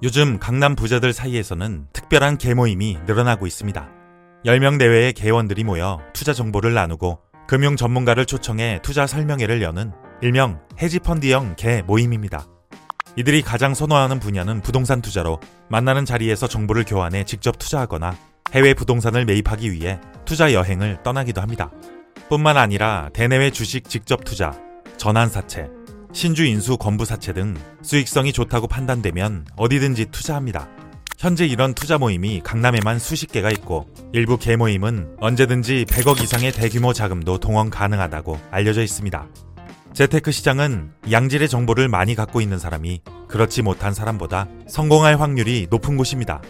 요즘 강남 부자들 사이에서는 특별한 개모임이 늘어나고 있습니다. 10명 내외의 개원들이 모여 투자 정보를 나누고 금융 전문가를 초청해 투자 설명회를 여는 일명 헤지펀드형 개 모임입니다. 이들이 가장 선호하는 분야는 부동산 투자로 만나는 자리에서 정보를 교환해 직접 투자하거나 해외 부동산을 매입하기 위해 투자 여행을 떠나기도 합니다. 뿐만 아니라 대내외 주식 직접 투자, 전환사채, 신주 인수 건부 사채 등 수익성이 좋다고 판단되면 어디든지 투자합니다. 현재 이런 투자 모임이 강남에만 수십 개가 있고 일부 개 모임은 언제든지 100억 이상의 대규모 자금도 동원 가능하다고 알려져 있습니다. 재테크 시장은 양질의 정보를 많이 갖고 있는 사람이 그렇지 못한 사람보다 성공할 확률이 높은 곳입니다.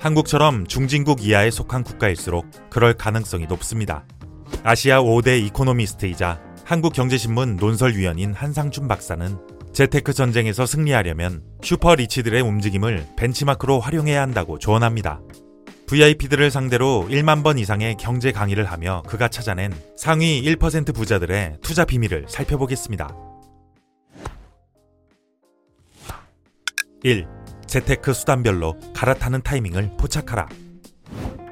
한국처럼 중진국 이하에 속한 국가일수록 그럴 가능성이 높습니다. 아시아 5대 이코노미스트이자 한국경제신문 논설위원인 한상준 박사는 재테크 전쟁에서 승리하려면 슈퍼 리치들의 움직임을 벤치마크로 활용해야 한다고 조언합니다. VIP들을 상대로 1만 번 이상의 경제 강의를 하며 그가 찾아낸 상위 1% 부자들의 투자 비밀을 살펴보겠습니다. 1. 재테크 수단별로 갈아타는 타이밍을 포착하라.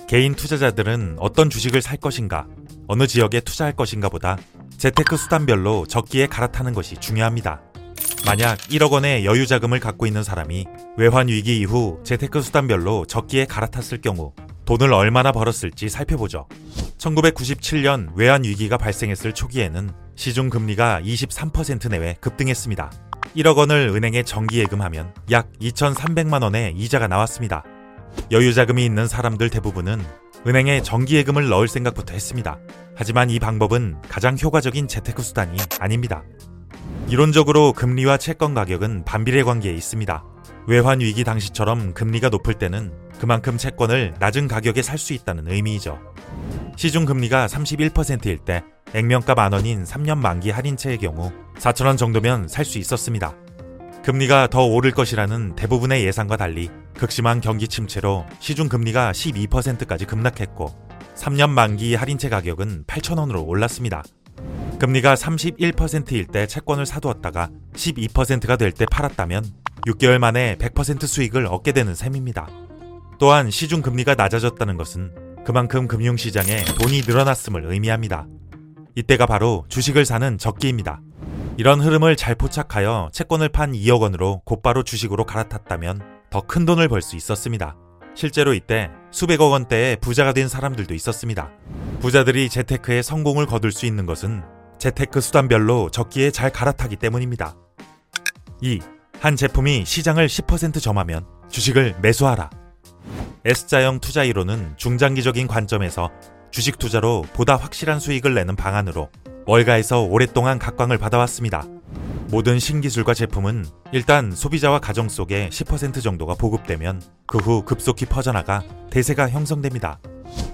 개인 투자자들은 어떤 주식을 살 것인가, 어느 지역에 투자할 것인가 보다 재테크 수단별로 적기에 갈아타는 것이 중요합니다. 만약 1억 원의 여유 자금을 갖고 있는 사람이 외환 위기 이후 재테크 수단별로 적기에 갈아탔을 경우 돈을 얼마나 벌었을지 살펴보죠. 1997년 외환 위기가 발생했을 초기에는 시중 금리가 23% 내외 급등했습니다. 1억 원을 은행에 정기 예금하면 약 2,300만 원의 이자가 나왔습니다. 여유 자금이 있는 사람들 대부분은 은행에 정기 예금을 넣을 생각부터 했습니다. 하지만 이 방법은 가장 효과적인 재테크 수단이 아닙니다. 이론적으로 금리와 채권 가격은 반비례 관계에 있습니다. 외환 위기 당시처럼 금리가 높을 때는 그만큼 채권을 낮은 가격에 살 수 있다는 의미이죠. 시중 금리가 31%일 때 액면가 만 원인 3년 만기 할인채의 경우 4천 원 정도면 살 수 있었습니다. 금리가 더 오를 것이라는 대부분의 예상과 달리 극심한 경기 침체로 시중 금리가 12%까지 급락했고 3년 만기 할인채 가격은 8,000원으로 올랐습니다. 금리가 31%일 때 채권을 사두었다가 12%가 될 때 팔았다면 6개월 만에 100% 수익을 얻게 되는 셈입니다. 또한 시중 금리가 낮아졌다는 것은 그만큼 금융시장에 돈이 늘어났음을 의미합니다. 이때가 바로 주식을 사는 적기입니다. 이런 흐름을 잘 포착하여 채권을 판 2억 원으로 곧바로 주식으로 갈아탔다면 더 큰 돈을 벌 수 있었습니다. 실제로 이때 수백억 원대의 부자가 된 사람들도 있었습니다. 부자들이 재테크에 성공을 거둘 수 있는 것은 재테크 수단별로 적기에 잘 갈아타기 때문입니다. 2. 한 제품이 시장을 10% 점하면 주식을 매수하라. S자형 투자 이론은 중장기적인 관점에서 주식 투자로 보다 확실한 수익을 내는 방안으로 월가에서 오랫동안 각광을 받아왔습니다. 모든 신기술과 제품은 일단 소비자와 가정 속에 10% 정도가 보급되면 그 후 급속히 퍼져나가 대세가 형성됩니다.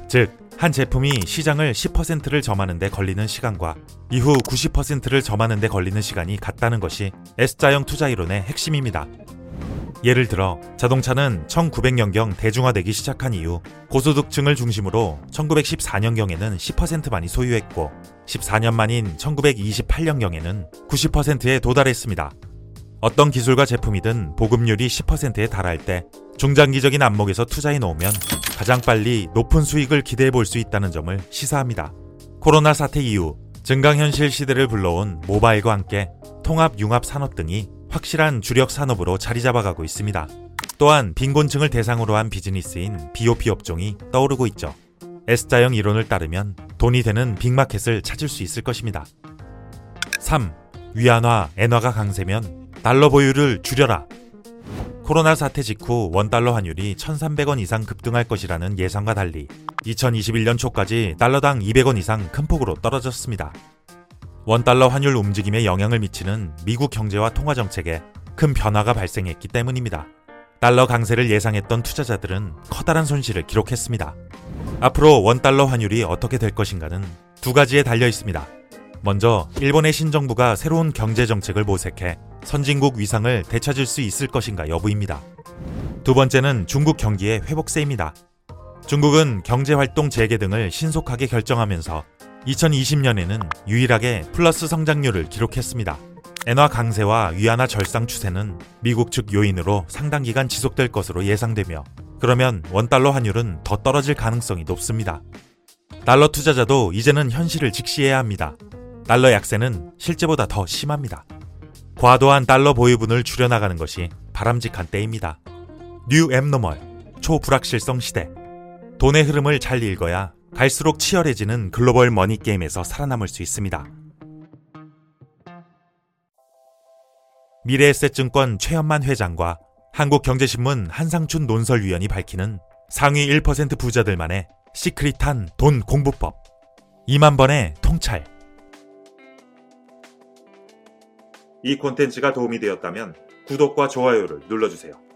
즉, 한 제품이 시장을 10%를 점하는 데 걸리는 시간과 이후 90%를 점하는 데 걸리는 시간이 같다는 것이 S자형 투자 이론의 핵심입니다. 예를 들어 자동차는 1900년경 대중화되기 시작한 이후 고소득층을 중심으로 1914년경에는 10%만이 소유했고 14년 만인 1928년경에는 90%에 도달했습니다. 어떤 기술과 제품이든 보급률이 10%에 달할 때 중장기적인 안목에서 투자해 놓으면 가장 빨리 높은 수익을 기대해 볼 수 있다는 점을 시사합니다. 코로나 사태 이후 증강현실 시대를 불러온 모바일과 함께 통합 융합 산업 등이 확실한 주력 산업으로 자리 잡아가고 있습니다. 또한 빈곤층을 대상으로 한 비즈니스인 BOP 업종이 떠오르고 있죠. S자형 이론을 따르면 돈이 되는 빅마켓을 찾을 수 있을 것입니다. 3. 위안화, 엔화가 강세면 달러 보유를 줄여라. 코로나 사태 직후 원달러 환율이 1,300원 이상 급등할 것이라는 예상과 달리 2021년 초까지 달러당 200원 이상 큰 폭으로 떨어졌습니다. 원달러 환율 움직임에 영향을 미치는 미국 경제와 통화 정책에 큰 변화가 발생했기 때문입니다. 달러 강세를 예상했던 투자자들은 커다란 손실을 기록했습니다. 앞으로 원달러 환율이 어떻게 될 것인가는 두 가지에 달려 있습니다. 먼저 일본의 신정부가 새로운 경제 정책을 모색해 선진국 위상을 되찾을 수 있을 것인가 여부입니다. 두 번째는 중국 경기의 회복세입니다. 중국은 경제 활동 재개 등을 신속하게 결정하면서 2020년에는 유일하게 플러스 성장률을 기록했습니다. 엔화 강세와 위안화 절상 추세는 미국 측 요인으로 상당 기간 지속될 것으로 예상되며 그러면 원달러 환율은 더 떨어질 가능성이 높습니다. 달러 투자자도 이제는 현실을 직시해야 합니다. 달러 약세는 실제보다 더 심합니다. 과도한 달러 보유분을 줄여나가는 것이 바람직한 때입니다. new abnormal, 초불확실성 시대. 돈의 흐름을 잘 읽어야 갈수록 치열해지는 글로벌 머니 게임에서 살아남을 수 있습니다. 미래에셋증권 최현만 회장과 한국경제신문 한상춘 논설위원이 밝히는 상위 1% 부자들만의 시크릿한 돈 공부법. 2만 번의 통찰. 이 콘텐츠가 도움이 되었다면 구독과 좋아요를 눌러주세요.